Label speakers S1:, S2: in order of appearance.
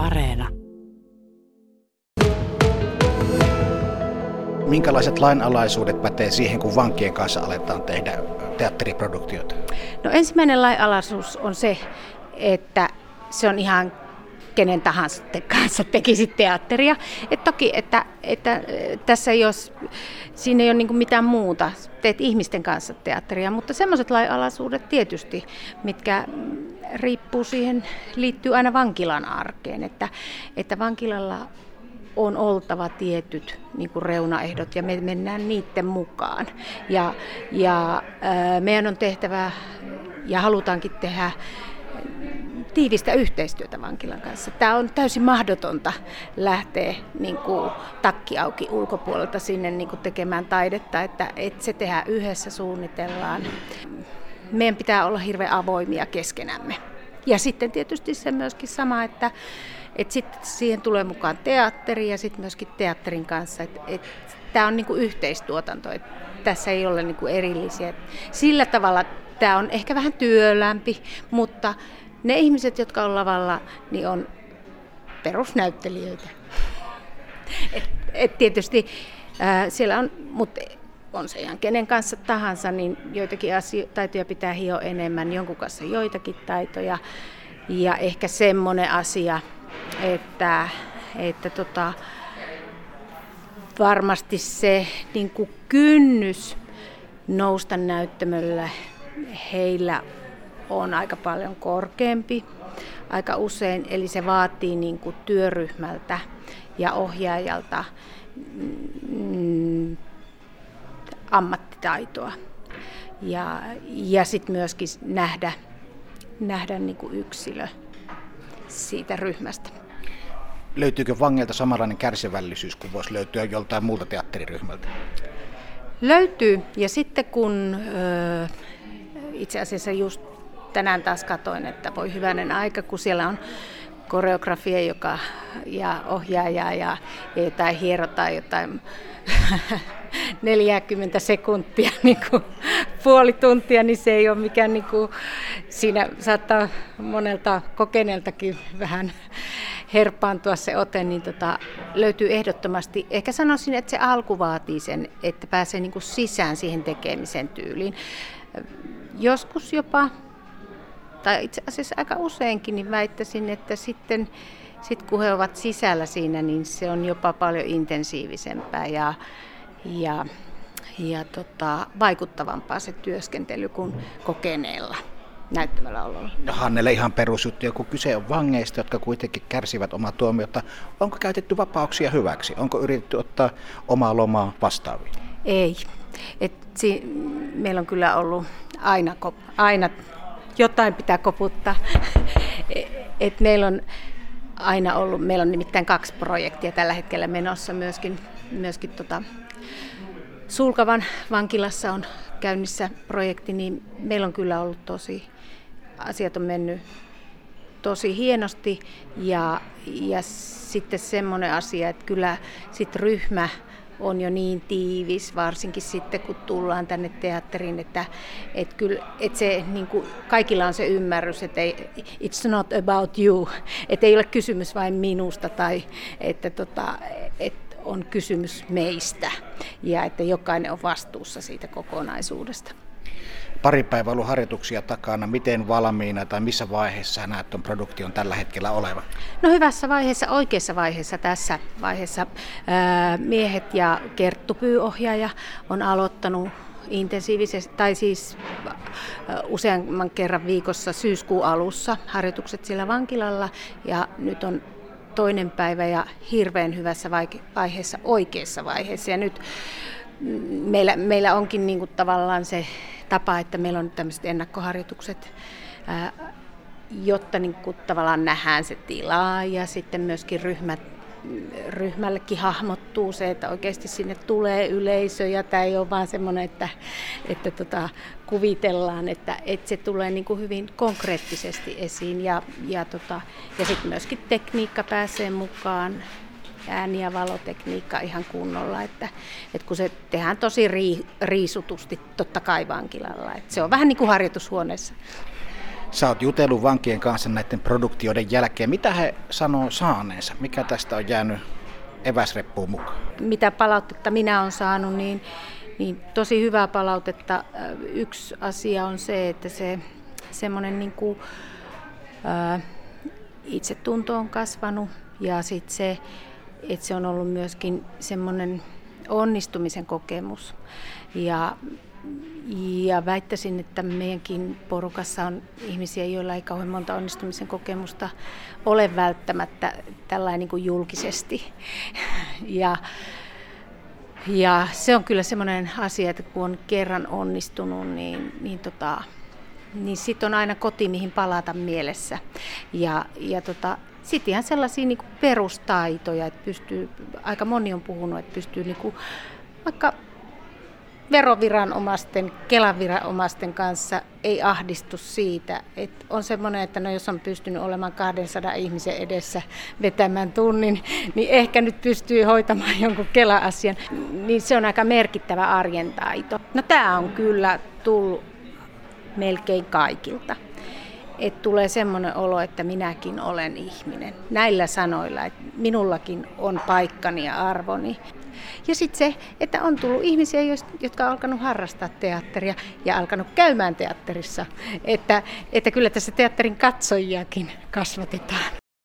S1: Areena.
S2: Minkälaiset lainalaisuudet pätee siihen, kun vankien kanssa aletaan tehdä teatteriproduktiota?
S3: No ensimmäinen lainalaisuus on se, että se on ihan kenen tahansa te kanssa tekisi teatteria. Et toki, että, että tässä ei ole, siinä ei ole niin mitään muuta, teet ihmisten kanssa teatteria, mutta semmoiset lainalaisuudet tietysti, mitkä riippuu siihen, liittyy aina vankilan arkeen, että, että vankilalla on oltava tietyt niin kuin reunaehdot ja me mennään niiden mukaan. Ja, ja ää, meidän on tehtävä ja halutaankin tehdä tiivistä yhteistyötä vankilan kanssa. Tämä on täysin mahdotonta lähteä niin kuin, takki auki ulkopuolelta sinne niin kuin, tekemään taidetta, että, että se tehdään yhdessä, suunnitellaan. Meidän pitää olla hirveän avoimia keskenämme. Ja sitten tietysti se myöskin sama, että, että sitten siihen tulee mukaan teatteri ja sitten myöskin teatterin kanssa. Että, että tämä on niin kuin yhteistuotanto, että tässä ei ole niin kuin erillisiä. Sillä tavalla tämä on ehkä vähän työlämpi, mutta ne ihmiset, jotka on lavalla, niin on perusnäyttelijöitä. Et, et tietysti ää, siellä on, mutta on se ihan kenen kanssa tahansa, niin joitakin asio- taitoja pitää hio enemmän, jonkun kanssa joitakin taitoja. Ja ehkä semmoinen asia, että, että tota, varmasti se niin kuin kynnys nousta näyttämölle heillä on aika paljon korkeampi aika usein, eli se vaatii niin kuin työryhmältä ja ohjaajalta ammattitaitoa. Ja, ja sitten myöskin nähdä, nähdä niin kuin yksilö siitä ryhmästä.
S2: Löytyykö vangeilta samanlainen kärsivällisyys kuin voisi löytyä joltain muulta teatteriryhmältä?
S3: Löytyy. Ja sitten kun ö, itse asiassa just tänään taas katoin, että voi hyvänen aika, kun siellä on koreografia joka, ja ohjaaja ja, ja jotain hierotaan jotain 40 sekuntia, niin kuin puoli tuntia, niin se ei ole mikään, niin kuin, siinä saattaa monelta kokeneeltakin vähän herpaantua se ote, niin tota, löytyy ehdottomasti, ehkä sanoisin, että se alku vaatii sen, että pääsee niin kuin sisään siihen tekemisen tyyliin. Joskus jopa tai itse asiassa aika useinkin, niin väittäisin, että sitten sit kun he ovat sisällä siinä, niin se on jopa paljon intensiivisempää ja, ja, ja tota, vaikuttavampaa se työskentely kuin kokeneella näyttämällä ololla.
S2: No Hannele ihan perusjuttu, kun kyse on vangeista, jotka kuitenkin kärsivät omaa tuomiota. Onko käytetty vapauksia hyväksi? Onko yritetty ottaa omaa lomaa vastaaviin?
S3: Ei. Et si- meillä on kyllä ollut aina, aina jotain pitää koputtaa. Et meillä on aina ollut, meillä on nimittäin kaksi projektia tällä hetkellä menossa myöskin, myöskin tota, Sulkavan vankilassa on käynnissä projekti, niin meillä on kyllä ollut tosi, asiat on mennyt tosi hienosti. Ja, ja sitten semmoinen asia, että kyllä sit ryhmä on jo niin tiivis, varsinkin sitten kun tullaan tänne teatteriin, että, että, kyllä, että se, niin kuin, kaikilla on se ymmärrys, että ei, it's not about you, että ei ole kysymys vain minusta tai että, tota, että on kysymys meistä ja että jokainen on vastuussa siitä kokonaisuudesta
S2: pari päivää ollut harjoituksia takana. Miten valmiina tai missä vaiheessa näet tuon produktion tällä hetkellä olevan?
S3: No hyvässä vaiheessa, oikeassa vaiheessa tässä vaiheessa. miehet ja Kerttu Pyyоhjaaja on aloittanut intensiivisesti, tai siis useamman kerran viikossa syyskuun alussa harjoitukset siellä vankilalla. Ja nyt on toinen päivä ja hirveän hyvässä vaiheessa, oikeassa vaiheessa. Ja nyt meillä, meillä onkin niin kuin tavallaan se tapa, että meillä on tämmöiset ennakkoharjoitukset, jotta niin kuin tavallaan nähdään se tila ja sitten myöskin ryhmät ryhmällekin hahmottuu se, että oikeasti sinne tulee yleisö ja tämä ei ole vaan semmoinen, että, että tota, kuvitellaan, että, että se tulee niin kuin hyvin konkreettisesti esiin ja, ja, tota, ja sitten myöskin tekniikka pääsee mukaan ääni- ja valotekniikka ihan kunnolla, että, että kun se tehdään tosi rii, riisutusti totta kai vankilalla, että se on vähän niin kuin harjoitushuoneessa.
S2: Sä oot jutellut vankien kanssa näiden produktioiden jälkeen. Mitä he sanoo saaneensa? Mikä tästä on jäänyt eväsreppuun mukaan?
S3: Mitä palautetta minä olen saanut, niin, niin tosi hyvää palautetta. Yksi asia on se, että se semmoinen niin kuin, ää, itsetunto on kasvanut ja sitten se, että se on ollut myöskin semmoinen onnistumisen kokemus. Ja, ja väittäisin, että meidänkin porukassa on ihmisiä, joilla ei kauhean monta onnistumisen kokemusta ole välttämättä tällainen niin kuin julkisesti. Ja, ja se on kyllä semmoinen asia, että kun on kerran onnistunut, niin, niin, tota, niin sitten on aina koti, mihin palata mielessä. Ja, ja tota, sitten ihan sellaisia niin perustaitoja, että pystyy, aika moni on puhunut, että pystyy niin kuin, vaikka veroviranomaisten, kelaviranomaisten kanssa ei ahdistu siitä. että on semmoinen, että no jos on pystynyt olemaan 200 ihmisen edessä vetämään tunnin, niin ehkä nyt pystyy hoitamaan jonkun kela-asian. Niin se on aika merkittävä arjen taito. No tämä on kyllä tullut melkein kaikilta että tulee semmoinen olo, että minäkin olen ihminen. Näillä sanoilla, että minullakin on paikkani ja arvoni. Ja sitten se, että on tullut ihmisiä, jotka on alkanut harrastaa teatteria ja alkanut käymään teatterissa. Että, että kyllä tässä teatterin katsojiakin kasvatetaan.